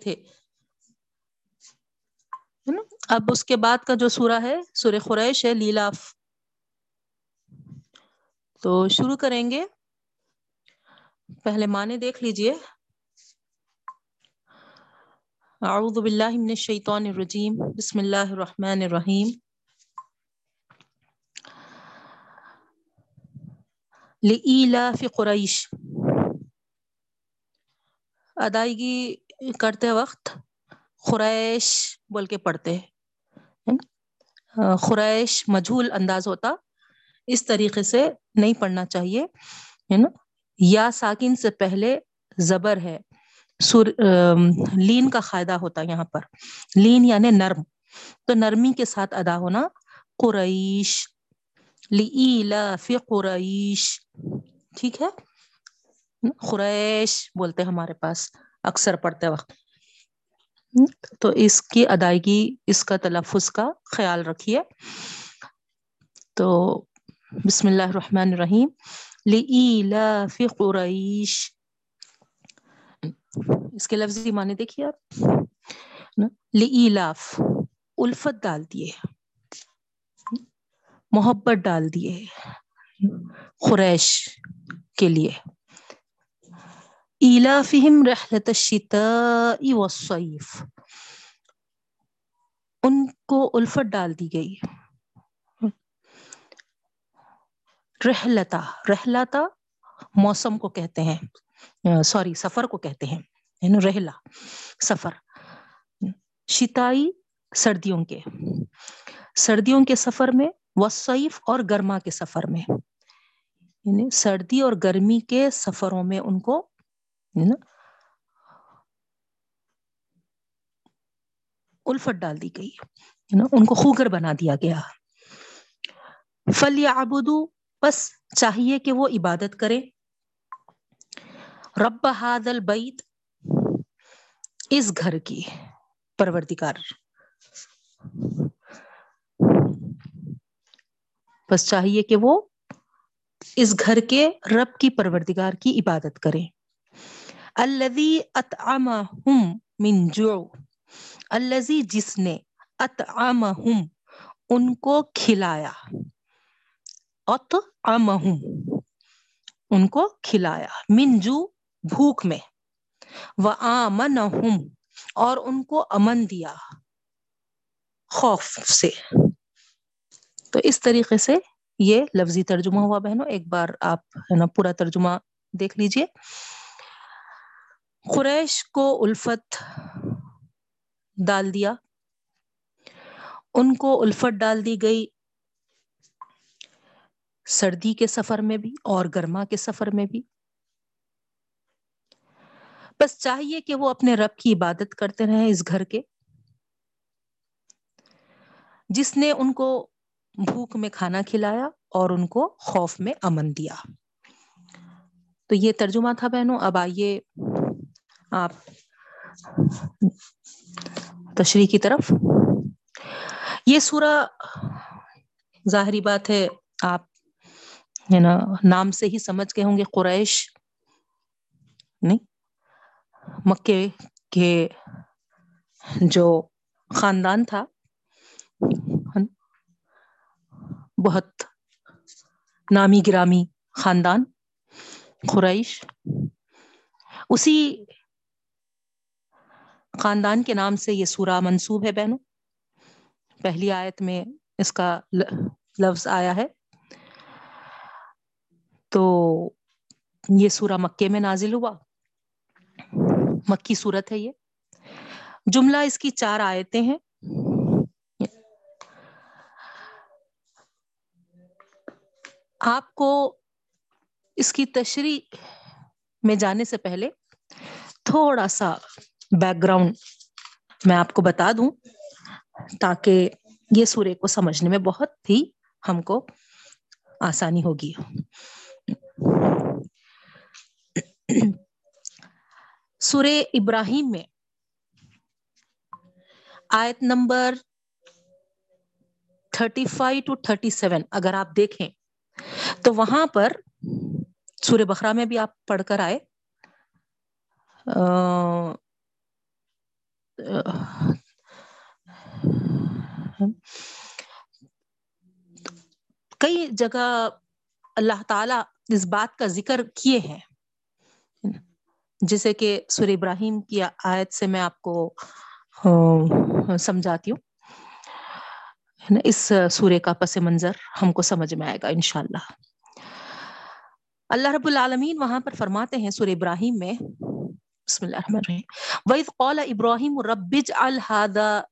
تھے۔ اب اس کے بعد کا جو سورہ ہے، سورہ خریش ہے، لیلاف۔ تو شروع کریں گے۔ پہلے معنی دیکھ لیجیے۔ اعوذ باللہ من الشیطان الرجیم۔ بسم اللہ الرحمن الرحیم۔ لإیلاف قریش۔ ادائیگی کرتے وقت خریش بول کے پڑھتے خریش مجھول انداز ہوتا، اس طریقے سے نہیں پڑھنا چاہیے، ہے نا؟ یا ساکن سے پہلے زبر ہے سر لین کا فائدہ ہوتا یہاں پر، لین یعنی نرم، تو نرمی کے ساتھ ادا ہونا قریش فی قریش، ٹھیک ہے؟ خریش بولتے ہمارے پاس۔ اکثر پڑھتے وقت۔ تو اس کی ادائیگی، اس کا تلفظ کا خیال رکھیے۔ تو بسم اللہ الرحمن الرحیم۔ لإیلاف قریش۔ اس کے لفظی معنی دیکھیے آپ۔ لإیلاف، الفت ڈال دیے۔ محبت ڈال دیے۔ قریش کے لیے۔ ایلافہم رحلت الشتاء والصیف ان کو الفت ڈال دی گئی. رحلتا رحلتا موسم کو کہتے ہیں. سوری، سفر کو کہتے ہیں. یعنی رحلہ، سفر. شتائی سردیوں کے. سردیوں کے سفر میں وصیف اور گرما کے سفر میں. یعنی سردی اور گرمی کے سفروں میں ان کو الفت ڈال دی گئی ان کو خوگر بنا دیا گیا۔ فلی آبدو بس چاہیے کہ وہ عبادت کرے رب ہاد البعید اس گھر کی پروردگار۔ بس چاہیے کہ وہ اس گھر کے رب کی پروردگار کی عبادت کرے الذي اطعمهم من جوع. الذي جس نے اطعمهم ان کو کھلایا. اطعمهم ان کو کھلایا. من جو بھوک میں. وآمنهم، اور ان کو امن دیا. خوف سے. تو اس طریقے سے یہ لفظی ترجمہ ہوا بہنوں. ایک بار آپ ہے نا پورا ترجمہ دیکھ لیجیے. قریش کو الفت ڈال دیا۔ ان کو الفت ڈال دی گئی سردی کے سفر میں بھی اور گرما کے سفر میں بھی۔ بس چاہیے کہ وہ اپنے رب کی عبادت کرتے رہیں اس گھر کے۔ جس نے ان کو بھوک میں کھانا کھلایا اور ان کو خوف میں امن دیا۔ تو یہ ترجمہ تھا بہنوں، اب آئیے آپ تشریح کی طرف۔ یہ سورہ ظاہری بات ہے، آپ ہے نا نام سے ہی سمجھ گئے ہوں گے، قریش نہیں، مکے کے جو خاندان تھا بہت نامی گرامی خاندان، قریش۔ اسی خاندان کے نام سے یہ سورہ منصوب ہے بہنوں۔ پہلی آیت میں اس کا لفظ آیا ہے۔ تو یہ سورہ مکے میں نازل ہوا۔ مکی صورت ہے یہ۔ جملہ اس کی چار آیتیں ہیں۔ آپ کو اس کی تشریح میں جانے سے پہلے تھوڑا سا بیک گراؤنڈ میں آپ کو بتا دوں تاکہ یہ سورے کو سمجھنے میں بہت ہی ہم کو آسانی ہوگی۔ سورہ ابراہیم میں آیت number thirty five to thirty seven اگر آپ دیکھیں تو وہاں پر سورہ بخرا میں بھی آپ پڑھ کر آئے۔ کئی جگہ اللہ تعالی اس بات کا ذکر کیے ہیں۔ جیسے کہ سور ابراہیم کی آیت سے میں آپ کو سمجھاتی ہوں۔ اس سورے کا پس منظر ہم کو سمجھ میں آئے گا انشاءاللہ۔ اللہ رب العالمین وہاں پر فرماتے ہیں سورہ ابراہیم میں بسم اللہ الرحمن الرحیم. وَإِذْ قَالَ إِبْرَاهِيمُ رَبِّ اجْعَلْ هَذَا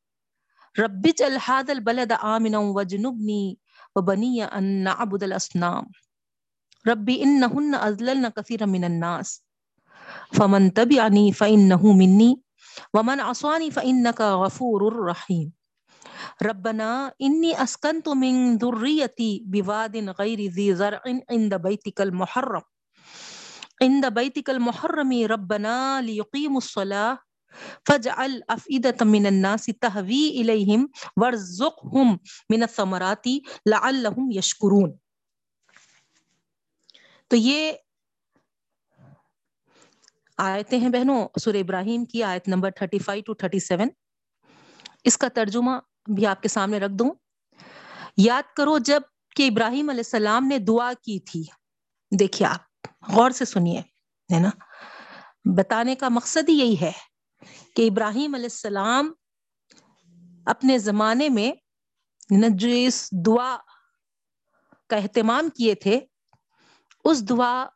رَبِّ اجْعَلْ هَذَا الْبَلَدَ آمِنًا وَجْنُبْنِي وَبَنِيَّ أَن نَعْبُدَ الْأَصْنَامَ. رَبِّ إِنَّهُنَّ أَضْلَلْنَ كَثِيرًا مِنَ النَّاسِ. فَمَن تَبِعَنِي فَإِنَّهُ مِنِّي وَمَنْ عَصَانِي فَإِنَّكَ غَفُورٌ رَحِيمٌ. ربنا انی اسکنت من ذریتی بواد غیر ذی زرع عند بیتک المحرم. عند بیتک المحرم ربنا لیقیموا الصلاة فجعل افئدت من الناس تهوی الیہم ورزقهم من الثمرات لعلهم یشکرون تو یہ آیتیں ہیں بہنوں، سورہ ابراہیم کی آیت نمبر 35 ٹو 37 اس کا ترجمہ بھی آپ کے سامنے رکھ دوں۔ یاد کرو جبکہ ابراہیم علیہ السلام نے دعا کی تھی، دیکھیے آپ غور سے سنیے، ہے نا؟ بتانے کا مقصد ہی یہی ہے کہ ابراہیم علیہ السلام اپنے زمانے میں جو اس دعا کا اہتمام کیے تھے۔ اس دعا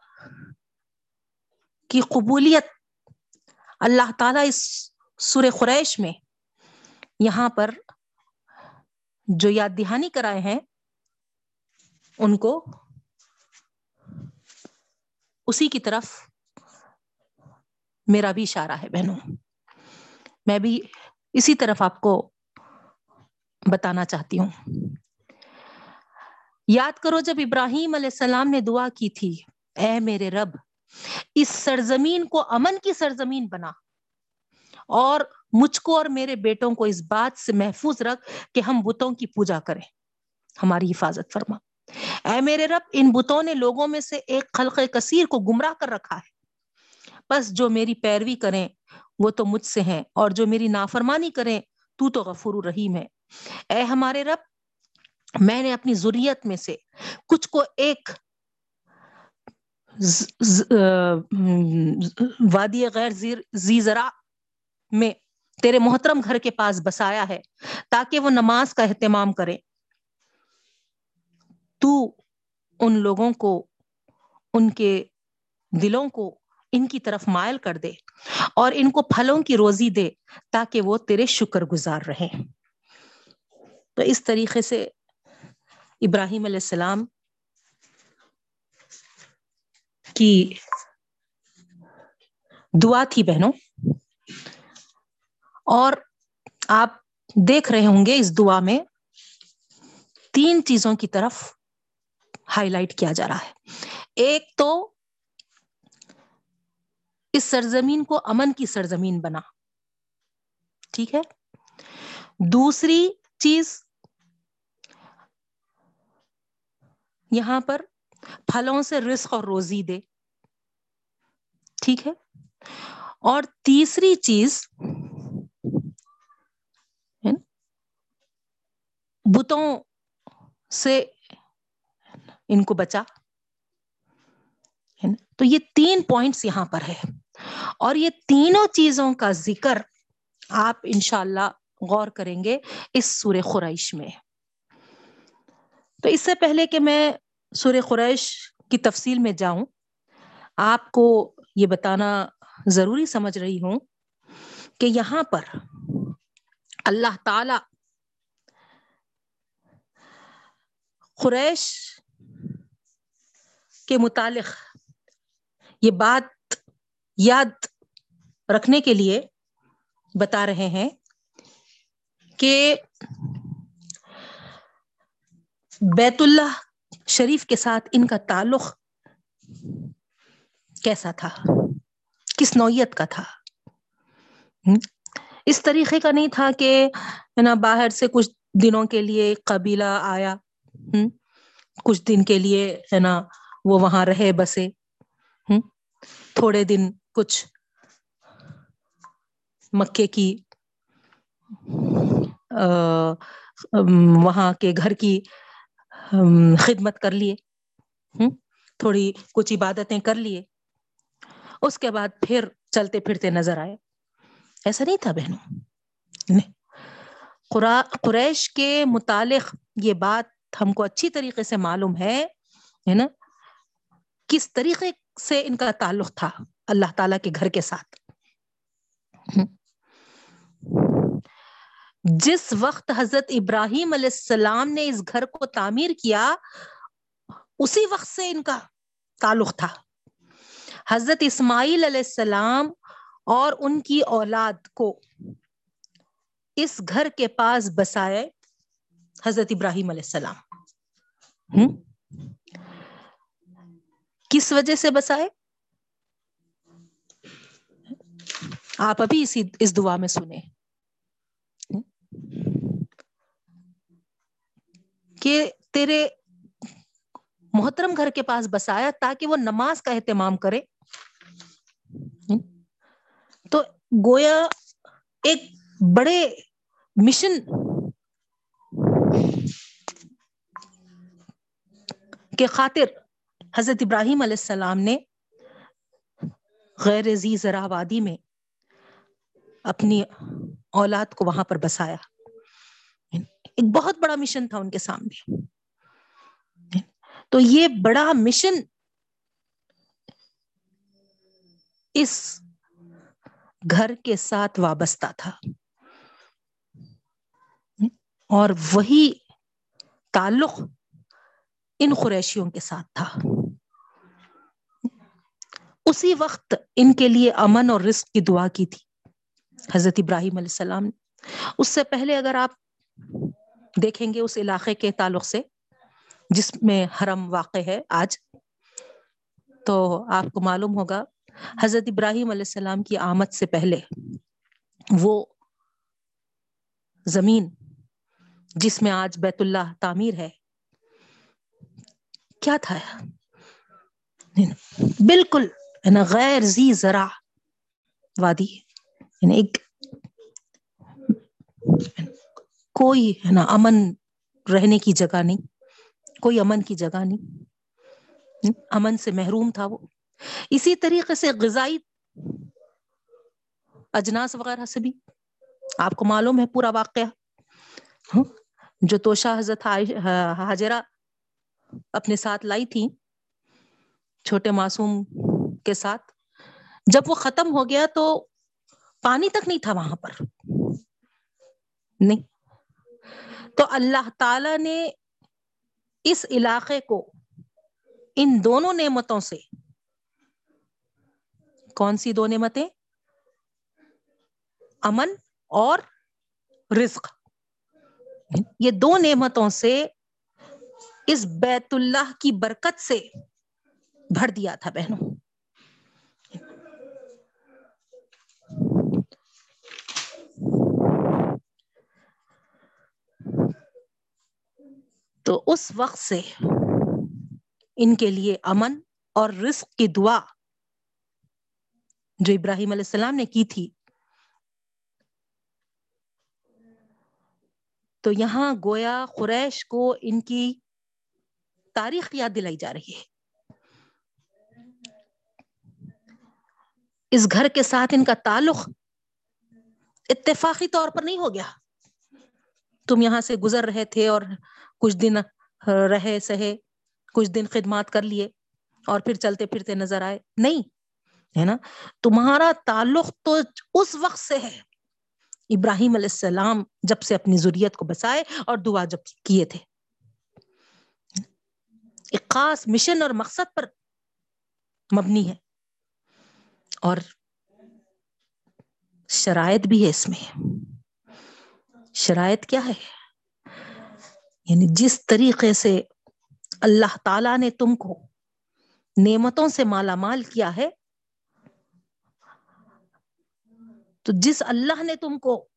کی قبولیت اللہ تعالی اس سور قریش میں یہاں پر جو یاد دہانی کرائے ہیں، ان کو اسی کی طرف میرا بھی اشارہ ہے بہنوں۔ میں بھی اسی طرف آپ کو بتانا چاہتی ہوں۔ یاد کرو جب ابراہیم علیہ السلام نے دعا کی تھی، اے میرے رب، اس سرزمین کو امن کی سرزمین بنا اور مجھ کو اور میرے بیٹوں کو اس بات سے محفوظ رکھ کہ ہم بتوں کی پوجا کریں۔ ہماری حفاظت فرما۔ اے میرے رب، ان بتوں نے لوگوں میں سے ایک خلق کثیر کو گمراہ کر رکھا ہے۔ بس جو میری پیروی کریں، وہ تو مجھ سے ہیں، اور جو میری نافرمانی کریں، تو تو غفور رحیم ہے۔ اے ہمارے رب، میں نے اپنی ضروریت میں سے کچھ کو ایک وادی غیر زی ذرا میں تیرے محترم گھر کے پاس بسایا ہے، تاکہ وہ نماز کا اہتمام کرے تو ان لوگوں کو، ان کے دلوں کو ان کی طرف مائل کر دے اور ان کو پھلوں کی روزی دے تاکہ وہ تیرے شکر گزار رہے تو اس طریقے سے ابراہیم علیہ السلام کی دعا تھی بہنوں۔ اور آپ دیکھ رہے ہوں گے اس دعا میں تین چیزوں کی طرف ہائی لائٹ کیا جا رہا ہے۔ ایک تو اس سرزمین کو امن کی سرزمین بنا۔ ٹھیک ہے۔ دوسری چیز یہاں پر پھلوں سے رزق اور روزی دے۔ ٹھیک ہے۔ اور تیسری چیز بتوں سے ان کو بچا۔ تو یہ تین پوائنٹس یہاں پر ہے۔ اور یہ تینوں چیزوں کا ذکر آپ انشاءاللہ غور کریں گے اس سور خورائش میں۔ تو اس سے پہلے کہ میں سور قریش کی تفصیل میں جاؤں، آپ کو یہ بتانا ضروری سمجھ رہی ہوں کہ یہاں پر اللہ تعالی قریش کے متعلق یہ بات یاد رکھنے کے لیے بتا رہے ہیں کہ بیت اللہ شریف کے ساتھ ان کا تعلق کیسا تھا؟ کس نوعیت کا تھا؟ اس طریقے کا نہیں تھا کہ نا باہر سے کچھ دنوں کے لیے قبیلہ آیا کچھ دن کے لیے ہے نا وہ وہاں رہے بسے۔ تھوڑے دن کچھ مکے کی وہاں کے گھر کی خدمت کر لیے۔ تھوڑی کچھ عبادتیں کر لیے۔ اس کے بعد پھر چلتے پھرتے نظر آئے۔ ایسا نہیں تھا بہنوں؟ قریش کے متعلق یہ بات ہم کو اچھی طریقے سے معلوم ہے نا؟ کس طریقے سے ان کا تعلق تھا اللہ تعالی کے گھر کے ساتھ؟ جس وقت حضرت ابراہیم علیہ السلام نے اس گھر کو تعمیر کیا، اسی وقت سے ان کا تعلق تھا۔ حضرت اسماعیل علیہ السلام اور ان کی اولاد کو اس گھر کے پاس بسائے حضرت ابراہیم علیہ السلام۔ کس وجہ سے بسائے آپ ابھی اسی اس دعا میں سنیں۔ کہ تیرے محترم گھر کے پاس بسایا تاکہ وہ نماز کا اہتمام کرے۔ تو گویا ایک بڑے مشن کے خاطر حضرت ابراہیم علیہ السلام نے غیر زی ذرا وادی میں اپنی اولاد کو وہاں پر بسایا۔ ایک بہت بڑا مشن تھا ان کے سامنے۔ تو یہ بڑا مشن اس گھر کے ساتھ وابستہ تھا۔ اور وہی تعلق ان قریشیوں کے ساتھ تھا۔ اسی وقت ان کے لیے امن اور رزق کی دعا کی تھی۔ حضرت ابراہیم علیہ السلام نے۔ اس سے پہلے اگر آپ دیکھیں گے اس علاقے کے تعلق سے، جس میں حرم واقع ہے آج، تو آپ کو معلوم ہوگا، حضرت ابراہیم علیہ السلام کی آمد سے پہلے وہ زمین جس میں آج بیت اللہ تعمیر ہے، کیا تھا؟ بالکل غیر زی ذرا وادی یعنی ایک کوئی ہے نا امن رہنے کی جگہ نہیں کوئی امن کی جگہ نہیں امن سے محروم تھا وہ. اسی طریقے سے غذائی اجناس وغیرہ سے بھی. آپ کو معلوم ہے پورا واقعہ. ہاں، جو توشا حضرت حاجرہ اپنے ساتھ لائی تھی چھوٹے معصوم کے ساتھ، جب وہ ختم ہو گیا تو پانی تک نہیں تھا وہاں پر۔ نہیں۔ تو اللہ تعالی نے اس علاقے کو، ان دونوں نعمتوں سے کون سی دو نعمتیں؟ امن اور رزق۔ یہ دو نعمتوں سے اس بیت اللہ کی برکت سے بھر دیا تھا بہنوں۔ تو اس وقت سے ان کے لیے امن اور رزق کی دعا جو ابراہیم علیہ السلام نے کی تھی۔ تو یہاں گویا قریش کو ان کی تاریخ یاد دلائی جا رہی ہے۔ اس گھر کے ساتھ ان کا تعلق اتفاقی طور پر نہیں ہو گیا۔ تم یہاں سے گزر رہے تھے اور کچھ دن رہے، سہے، کچھ دن خدمات کر لیے اور پھر چلتے پھرتے نظر آئے۔ نہیں، ہے نا؟ تمہارا تعلق تو اس وقت سے ہے۔ ابراہیم علیہ السلام جب سے اپنی ضروریت کو بسائے اور دعا جب کیے تھے۔ ایک خاص مشن اور مقصد پر مبنی ہے۔ اور شرائط بھی ہے اس میں۔ شرائط کیا ہے؟ یعنی جس طریقے سے اللہ تعالی نے تم کو نعمتوں سے مالا مال کیا ہے، تو جس اللہ نے تم کو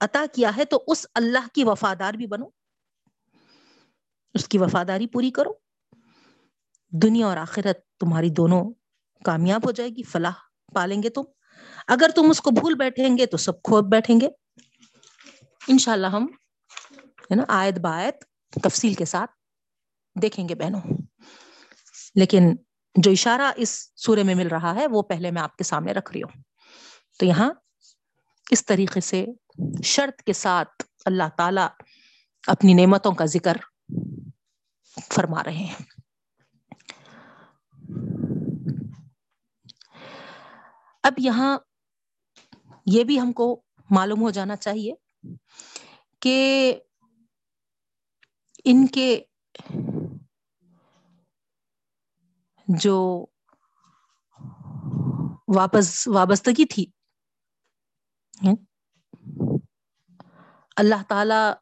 عطا کیا ہے، تو اس اللہ کی وفادار بھی بنو، اس کی وفاداری پوری کرو۔ دنیا اور آخرت تمہاری دونوں کامیاب ہو جائے گی، فلاح پالیں گے تم۔ اگر تم اس کو بھول بیٹھیں گے، تو سب کھو بیٹھیں گے۔ انشاءاللہ ہم، ہے نا، آیت بایت تفصیل کے ساتھ دیکھیں گے بہنوں۔ لیکن جو اشارہ اس سورے میں مل رہا ہے، وہ پہلے میں آپ کے سامنے رکھ رہی ہوں۔ تو یہاں اس طریقے سے شرط کے ساتھ اللہ تعالی اپنی نعمتوں کا ذکر فرما رہے ہیں۔ اب یہاں یہ بھی ہم کو معلوم ہو جانا چاہیے کہ ان کے جو واپس وابستگی تھی، اللہ تعالی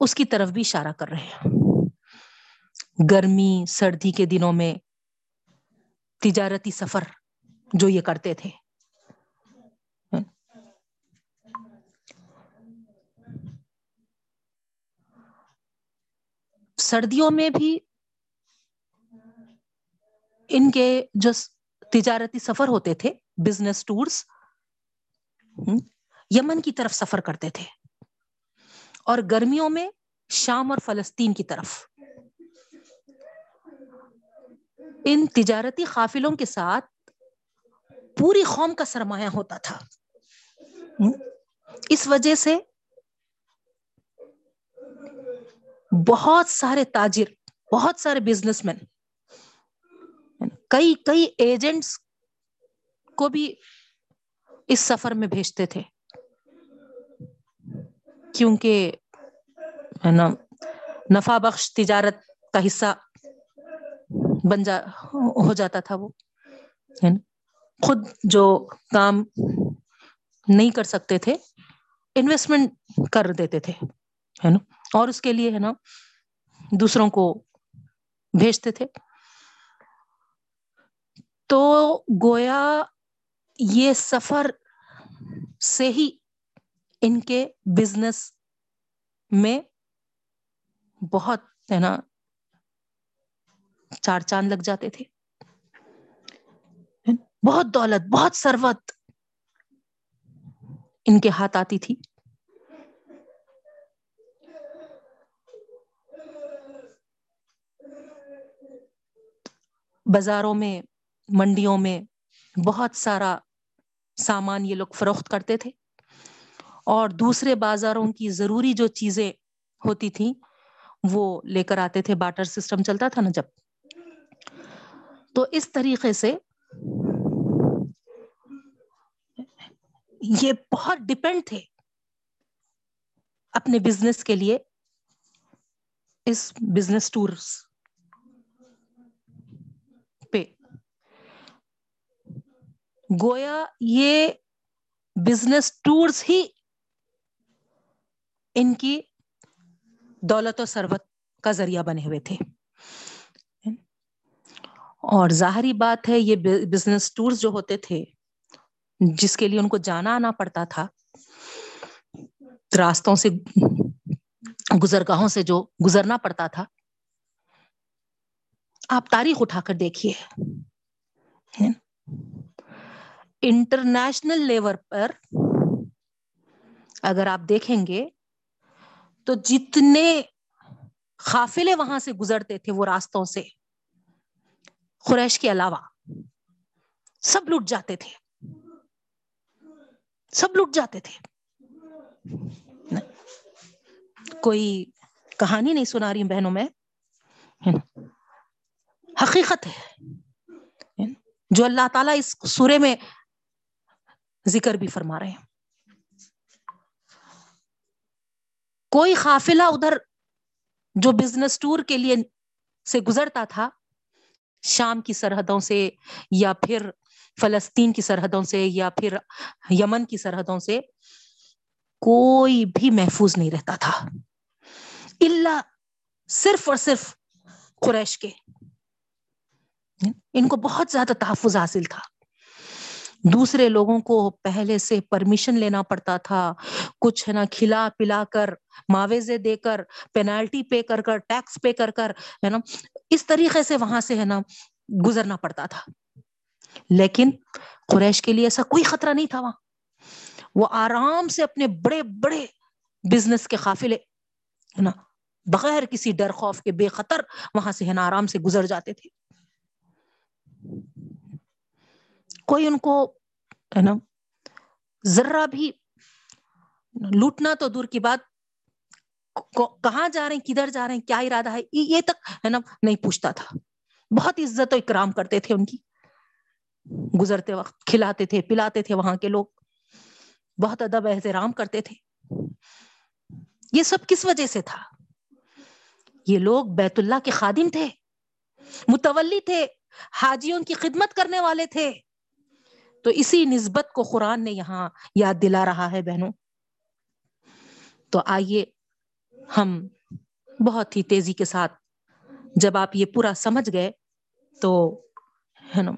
اس کی طرف بھی اشارہ کر رہے ہیں۔ گرمی، سردی کے دنوں میں تجارتی سفر جو یہ کرتے تھے۔ سردیوں میں بھی ان کے جو تجارتی سفر ہوتے تھے بزنس ٹورز یمن کی طرف سفر کرتے تھے۔ اور گرمیوں میں شام اور فلسطین کی طرف۔ ان تجارتی قافلوں کے ساتھ پوری قوم کا سرمایہ ہوتا تھا۔ اس وجہ سے بہت سارے تاجر، بہت سارے بزنس مین کئی کئی ایجنٹس کو بھی اس سفر میں بھیجتے تھے۔ کیونکہ ہے نا، نفع بخش تجارت کا حصہ بن جا، ہو جاتا تھا وہ خود جو کام نہیں کر سکتے تھے انویسٹمنٹ کر دیتے تھے، ہے نا۔ اور اس کے لیے ہے نا، دوسروں کو بھیجتے تھے۔ تو گویا یہ سفر سے ہی ان کے بزنس میں بہت ہے نا، چار چاند لگ جاتے تھے۔ بہت دولت، بہت سروت ان کے ہاتھ آتی تھی۔ بازاروں میں، منڈیوں میں بہت سارا سامان یہ لوگ فروخت کرتے تھے۔ اور دوسرے بازاروں کی ضروری جو چیزیں ہوتی تھیں، وہ لے کر آتے تھے۔ باٹر سسٹم چلتا تھا نا جب۔ تو اس طریقے سے یہ بہت ڈپینڈ تھے اپنے بزنس کے لیے، اس بزنس ٹورس پہ گویا یہ بزنس ٹورس ہی ان کی دولت و ثروت کا ذریعہ بنے ہوئے تھے۔ اور ظاہری بات ہے، یہ بزنس ٹورز جو ہوتے تھے، جس کے لیے ان کو جانا آنا پڑتا تھا، راستوں سے، گزرگاہوں سے جو گزرنا پڑتا تھا، آپ تاریخ اٹھا کر دیکھیے۔ انٹرنیشنل لیول پر اگر آپ دیکھیں گے تو جتنے قافلے وہاں سے گزرتے تھے وہ راستوں سے، قریش کے علاوہ سب لٹ جاتے تھے۔ سب لٹ جاتے تھے۔ کوئی کہانی نہیں سنا رہی بہنوں میں۔ حقیقت ہے۔ جو اللہ تعالیٰ اس سورے میں ذکر بھی فرما رہے ہیں۔ کوئی قافلہ ادھر جو بزنس ٹور کے لیے سے گزرتا تھا، شام کی سرحدوں سے یا پھر فلسطین کی سرحدوں سے یا پھر یمن کی سرحدوں سے کوئی بھی محفوظ نہیں رہتا تھا۔ اللہ صرف اور صرف قریش کے۔ ان کو بہت زیادہ تحفظ حاصل تھا۔ دوسرے لوگوں کو پہلے سے پرمیشن لینا پڑتا تھا۔ کچھ ہے نا کھلا پلا کر، معاوضے دے کر پینالٹی پے کر کر ٹیکس پے کر کر، ہے نا؟ اس طریقے سے وہاں سے ہے نا گزرنا پڑتا تھا۔ لیکن قریش کے لیے ایسا کوئی خطرہ نہیں تھا وہاں۔ وہ آرام سے اپنے بڑے بڑے بزنس کے قافلے، ہے نا؟ بغیر کسی ڈر خوف کے، بے خطر وہاں سے ہے نا آرام سے گزر جاتے تھے۔ کوئی ان کو ہے نا؟ ذرا بھی لوٹنا تو دور کی بات کہاں جا رہے ہیں، کدھر جا رہے ہیں، کیا ارادہ ہے؟ یہ تک ہے نا، نہیں پوچھتا تھا۔ بہت عزت و اکرام کرتے تھے ان کی۔ گزرتے وقت کھلاتے تھے، پلاتے تھے وہاں کے لوگ۔ بہت ادب احترام کرتے تھے۔ یہ سب کس وجہ سے تھا؟ یہ لوگ بیت اللہ کے خادم تھے، متولی تھے، حاجیوں کی خدمت کرنے والے تھے۔ تو اسی نسبت کو قرآن نے یہاں یاد دلا رہا ہے بہنوں۔ تو آئیے ہم بہت ہی تیزی کے ساتھ جب آپ یہ پورا سمجھ گئے تو ہے نا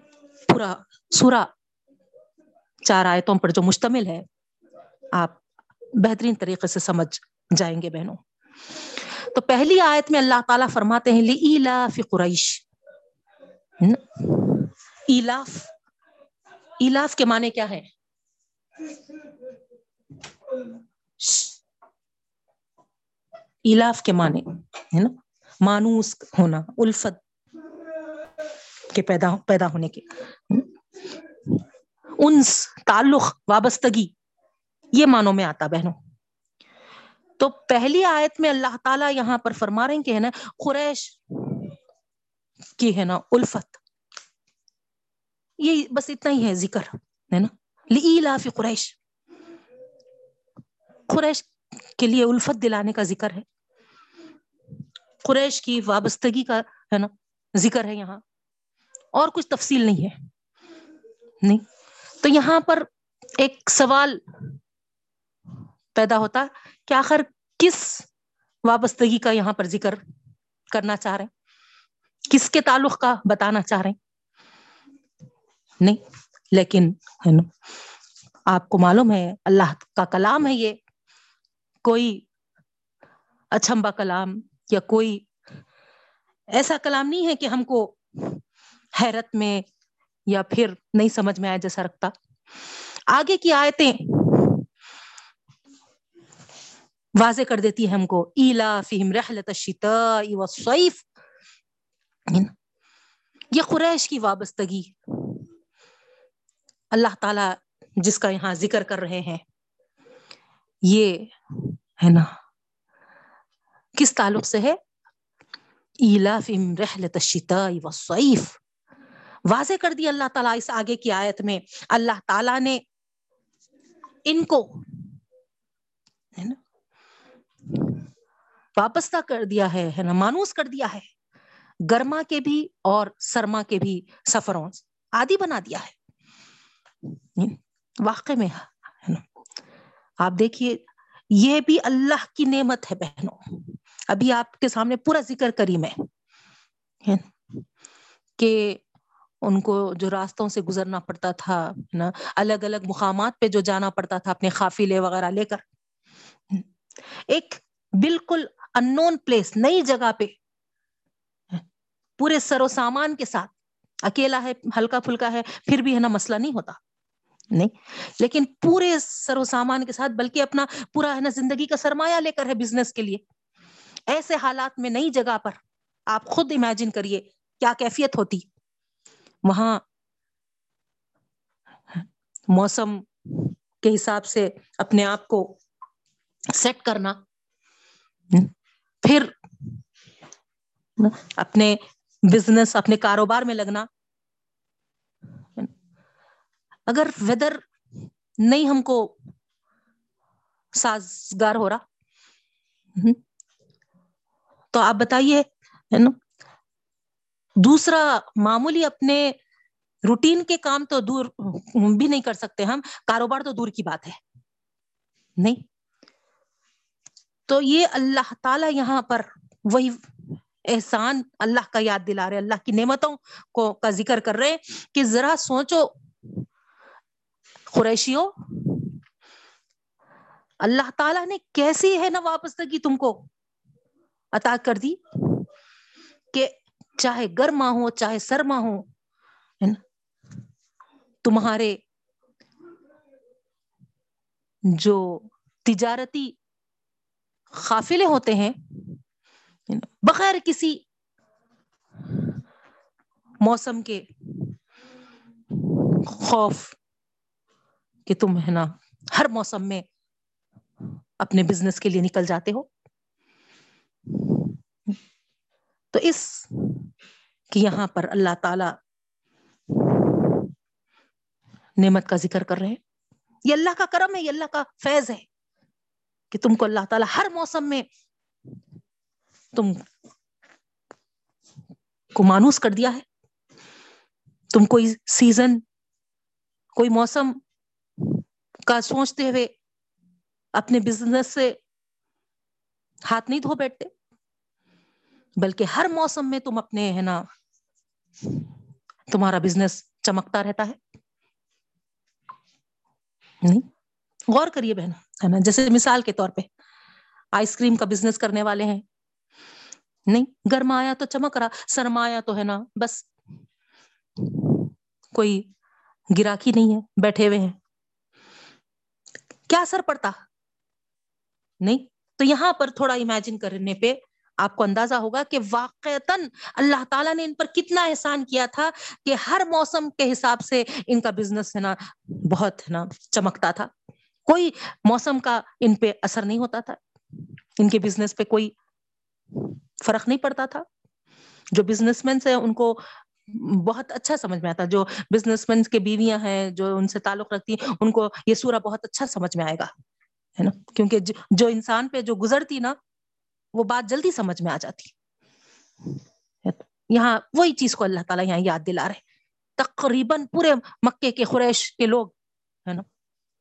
پورا سورا چار آیتوں پر جو مشتمل ہے، آپ بہترین طریقے سے سمجھ جائیں گے بہنوں۔ تو پہلی آیت میں اللہ تعالیٰ فرماتے ہیں لی قریش ایلاف ایلاف کے معنی کیا ہے ایلاف کے معنی، ہے نا؟ مانوس ہونا، الفت کے پیدا پیدا ہونے کے۔ انس، تعلق، وابستگی، یہ معنوں میں آتا بہنوں۔ تو پہلی آیت میں اللہ تعالیٰ یہاں پر فرما رہے ہیں کہ ہے نا، قریش کی ہے نا الفت۔ یہ بس اتنا ہی ہے ذکر، ہے نا؟ قریش۔ قریش کے لیے الفت دلانے کا ذکر ہے۔ قریش کی وابستگی کا، ہے نا، ذکر ہے یہاں۔ اور کچھ تفصیل نہیں ہے۔ نہیں۔ تو یہاں پر ایک سوال پیدا ہوتا، کہ آخر کس وابستگی کا یہاں پر ذکر کرنا چاہ رہے ہیں؟ کس کے تعلق کا بتانا چاہ رہے ہیں؟ نہیں، لیکن ہے نا، آپ کو معلوم ہے، اللہ کا کلام ہے یہ۔ کوئی اچھمبا کلام یا کوئی ایسا کلام نہیں ہے کہ ہم کو حیرت میں یا پھر نہیں سمجھ میں آیا جیسا رکھتا۔ آگے کی آیتیں واضح کر دیتی ہے ہم کو۔ ایلا فہم رحلت الشتاء والصیف۔ یہ قریش کی وابستگی۔ اللہ تعالی جس کا یہاں ذکر کر رہے ہیں، یہ ہے نا، کس تعلق سے ہے؟ ایلا فہم رحلت الشتاء والصیف۔ واضح کر دی اللہ تعالیٰ اس آگے کی آیت میں۔ اللہ تعالیٰ نے ان کو وابستہ کر دیا ہے نا، مانوس کر دیا ہے۔ گرما کے بھی اور سرما کے بھی سفروں آدی بنا دیا ہے۔ واقع میں آپ دیکھیے، یہ بھی اللہ کی نعمت ہے بہنوں۔ ابھی آپ کے سامنے پورا ذکر کری میں کہ ان کو جو راستوں سے گزرنا پڑتا تھا نا؟ الگ الگ مقامات پہ جو جانا پڑتا تھا، اپنے قافلے وغیرہ لے کر۔ ایک بالکل ان نون پلیس نئی جگہ پہ۔ پورے سر و سامان کے ساتھ۔ اکیلا ہے، ہلکا پھلکا ہے، پھر بھی ہے نا مسئلہ نہیں ہوتا۔ نہیں۔ لیکن پورے سر و سامان کے ساتھ، بلکہ اپنا پورا ہے نا، زندگی کا سرمایہ لے کر ہے بزنس کے لیے۔ ایسے حالات میں نئی جگہ پر آپ خود امیجن کریے کیا کیفیت ہوتی۔ وہاں موسم کے حساب سے اپنے آپ کو سیٹ کرنا۔ پھر اپنے بزنس اپنے کاروبار میں لگنا۔ اگر ویدر نہیں ہم کو سازگار ہو رہا تو آپ بتائیے، ہے نا؟ دوسرا معمولی اپنے روٹین کے کام تو دور، بھی نہیں کر سکتے ہم، کاروبار تو دور کی بات ہے۔ نہیں؟ تو یہ اللہ تعالی یہاں پر وہی احسان اللہ کا یاد دلا رہے اللہ کی نعمتوں کو، کا ذکر کر رہے کہ ذرا سوچو قریشیوں، اللہ تعالیٰ نے کیسی ہے نا واپس تک تم کو عطا کر دی کہ چاہے گرما ہو، چاہے سرما ہو تمہارے جو تجارتی قافلے ہوتے ہیں بغیر کسی موسم کے خوف کہ تم ہے نا ہر موسم میں اپنے بزنس کے لیے نکل جاتے ہو۔ تو اس کی یہاں پر اللہ تعالی نعمت کا ذکر کر رہے ہیں۔ یہ اللہ کا کرم ہے، یہ اللہ کا فیض ہے کہ تم کو اللہ تعالیٰ ہر موسم میں تم کو مانوس کر دیا ہے۔ تم کوئی سیزن کوئی موسم کا سوچتے ہوئے اپنے بزنس سے ہاتھ نہیں دھو بیٹھتے، بلکہ ہر موسم میں تم اپنے، ہے نا، تمہارا بزنس چمکتا رہتا ہے۔ نہیں، غور کریے بہن، ہے نا، جیسے مثال کے طور پہ آئس کریم کا بزنس کرنے والے ہیں۔ نہیں گرما آیا تو چمک رہا سرمایا تو، ہے نا، بس کوئی گراکی نہیں ہے، بیٹھے ہوئے ہیں۔ کیا اثر پڑتا؟ نہیں، تو یہاں پر تھوڑا امیجن کرنے پہ آپ کو اندازہ ہوگا کہ واقع اللہ تعالیٰ نے ان پر کتنا احسان کیا تھا کہ ہر موسم کے حساب سے ان کا بزنس ہے نا، بہت ہے نا، چمکتا تھا۔ کوئی موسم کا ان پہ اثر نہیں ہوتا تھا۔ ان کے بزنس پہ کوئی فرق نہیں پڑتا تھا۔ جو بزنس مین سے ان کو بہت اچھا سمجھ میں آتا جو بزنس مین کے بیویاں ہیں، جو ان سے تعلق رکھتی ہیں، ان کو یہ سورہ بہت اچھا سمجھ میں آئے گا، ہے نا؟ کیونکہ جو انسان پہ جو گزرتی نا، وہ بات جلدی سمجھ میں آ جاتی۔ یہاں وہی چیز کو اللہ تعالیٰ یہاں یاد دلا رہے تقریباً پورے مکے کے خریش کے لوگ، ہے نا؟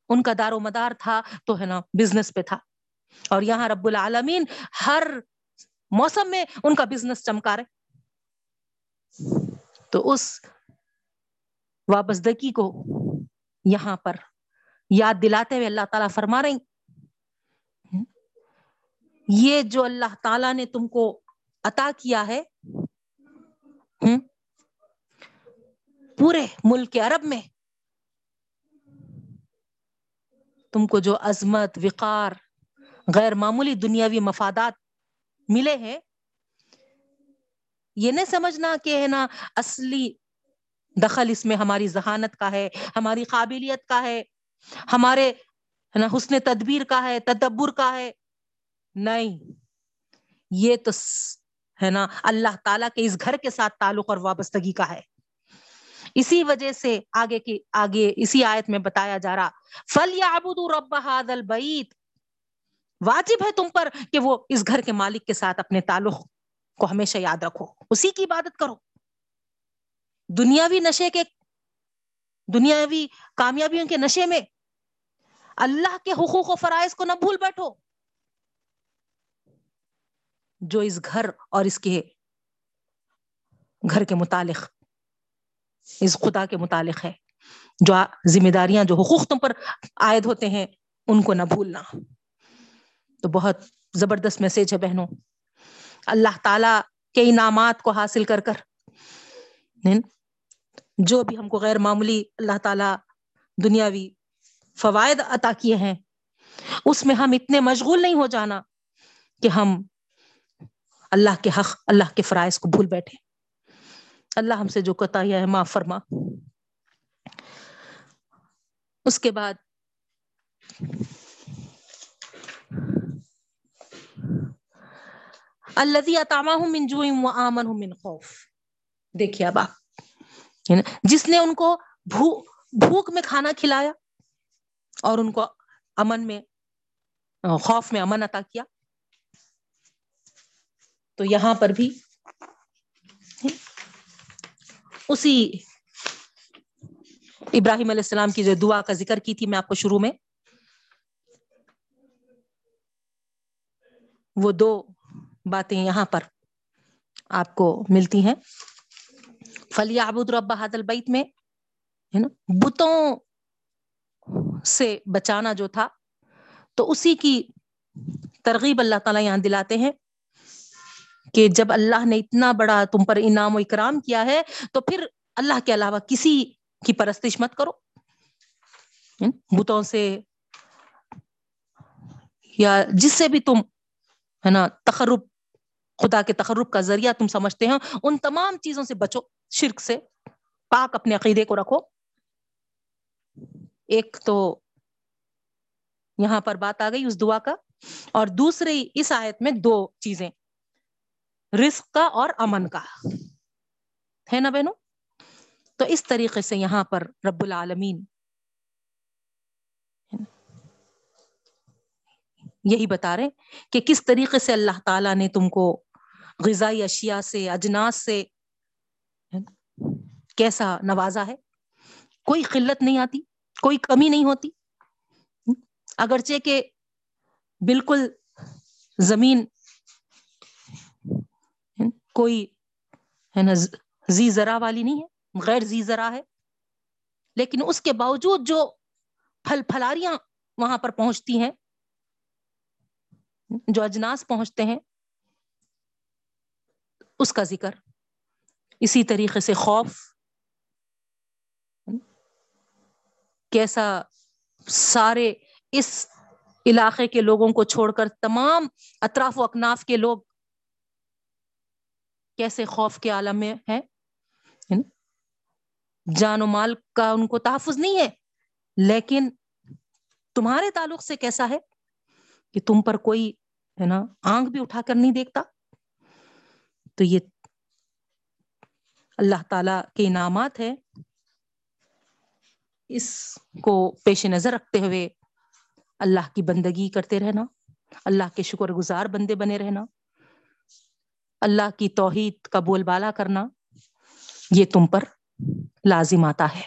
ان کا دار و مدار تھا تو، ہے نا بزنس پہ تھا۔ اور یہاں رب العالمین ہر موسم میں ان کا بزنس چمکا رہے۔ تو اس وابستگی کو یہاں پر یاد دلاتے ہوئے اللہ تعالیٰ فرما رہی یہ جو اللہ تعالی نے تم کو عطا کیا ہے پورے ملک عرب میں تم کو جو عظمت، وقار، غیر معمولی دنیاوی مفادات ملے ہیں یہ نہیں سمجھنا کہ ہے نا اصلی دخل اس میں ہماری ذہانت کا ہے، ہماری قابلیت کا ہے، ہمارے ہے نا حسن تدبیر کا ہے، تدبر کا ہے۔ نہیں، یہ تو ہے نا اللہ تعالیٰ کے اس گھر کے ساتھ تعلق اور وابستگی کا ہے۔ اسی وجہ سے آگے کی آگے اسی آیت میں بتایا جا رہا فل یا ابود رب البعید واجب ہے تم پر کہ وہ اس گھر کے مالک کے ساتھ اپنے تعلق کو ہمیشہ یاد رکھو۔ اسی کی عبادت کرو۔ دنیاوی نشے کے دنیاوی کامیابیوں کے نشے میں اللہ کے حقوق و فرائض کو نہ بھول بیٹھو۔ جو اس گھر اور اس کے گھر کے متعلق اس خدا کے متعلق ہے۔ جو ذمہ داریاں، جو حقوق تم پر عائد ہوتے ہیں، ان کو نہ بھولنا۔ تو بہت زبردست میسج ہے بہنوں۔ اللہ تعالی کے انعامات کو حاصل کر کر۔ جو بھی ہم کو غیر معمولی اللہ تعالی دنیاوی فوائد عطا کیے ہیں، اس میں ہم اتنے مشغول نہیں ہو جانا کہ ہم اللہ کے حق، اللہ کے فرائض کو بھول بیٹھے۔ اللہ ہم سے جو کتا ہے، معاف فرما۔ اس کے بعد اللہ اتاما ہوں من جو آمن ہوں من خوف۔ دیکھیے اب آپ۔ جس نے ان کو بھوک میں کھانا کھلایا اور ان کو امن میں، خوف میں امن عطا کیا، تو یہاں پر بھی اسی ابراہیم علیہ السلام کی جو دعا کا ذکر کی تھی، میں آپ کو شروع میں، وہ دو باتیں یہاں پر آپ کو ملتی ہیں۔ فلی آبود رب حادل بیت میں، ہے نا، بتوں سے بچانا جو تھا، تو اسی کی ترغیب اللہ تعالیٰ یہاں دلاتے ہیں کہ جب اللہ نے اتنا بڑا تم پر انعام و اکرام کیا ہے، تو پھر اللہ کے علاوہ کسی کی پرستش مت کرو۔ بتوں سے یا جس سے بھی تم، ہے نا، تقرب خدا کے تقرب کا ذریعہ تم سمجھتے ہیں۔ ان تمام چیزوں سے بچو، شرک سے۔ پاک اپنے عقیدے کو رکھو۔ ایک تو یہاں پر بات آ گئی اس دعا کا۔ اور دوسری اس آیت میں دو چیزیں۔ رزق کا اور امن کا۔ ہے نا بہنوں؟ تو اس طریقے سے یہاں پر رب العالمین۔ یہی بتا رہے کہ کس طریقے سے اللہ تعالیٰ نے تم کو غذائی اشیاء سے، اجناس سے۔ کیسا نوازا ہے؟ کوئی قلت نہیں آتی، کوئی کمی نہیں ہوتی۔ اگرچہ کہ بالکل زمین کوئی ہے نا، زی ذرا والی نہیں ہے، غیر زی ذرا ہے۔ لیکن اس کے باوجود جو پھل پھلاریاں وہاں پر پہنچتی ہیں، جو اجناس پہنچتے ہیں اس کا ذکر۔ اسی طریقے سے خوف۔ کیسا سارے اس علاقے کے لوگوں کو چھوڑ کر تمام اطراف و اکناف کے لوگ کیسے خوف کے عالم میں ہے جان و مال کا ان کو تحفظ نہیں ہے، لیکن تمہارے تعلق سے کیسا ہے کہ تم پر کوئی ہے نا آنکھ بھی اٹھا کر نہیں دیکھتا؟ تو یہ اللہ تعالی کے انعامات ہے اس کو پیش نظر رکھتے ہوئے اللہ کی بندگی کرتے رہنا، اللہ کے شکر گزار بندے بنے رہنا، اللہ کی توحید کا بول بالا کرنا، یہ تم پر لازم آتا ہے۔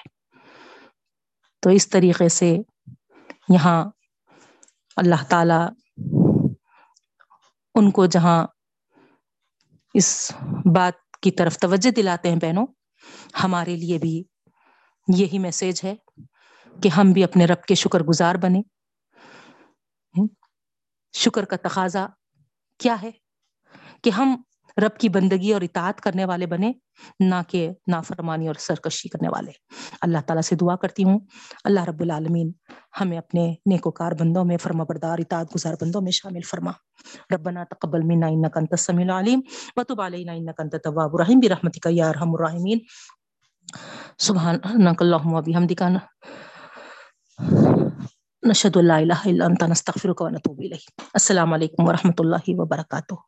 تو اس طریقے سے یہاں اللہ تعالی ان کو جہاں اس بات کی طرف توجہ دلاتے ہیں بہنوں، ہمارے لیے بھی یہی میسج ہے کہ ہم بھی اپنے رب کے شکر گزار بنے شکر کا تقاضا کیا ہے کہ ہم رب کی بندگی اور اطاعت کرنے والے بنے، نہ کہ نافرمانی اور سرکشی کرنے والے۔ اللہ تعالیٰ سے دعا کرتی ہوں، اللہ رب العالمین ہمیں اپنے نیکوکار بندوں میں، فرما بردار، اطاعت گزار بندوں میں شامل فرما۔ ربنا تقبل منا انك انت السميع العليم وتب علينا انك انت التواب الرحيم برحمتك يا ارحم الراحمين سبحانك اللهم وبحمدك نشهد ان لا اله الا انت نستغفرك ونتوب اليك السلام علیکم ورحمۃ اللہ وبرکاتہ۔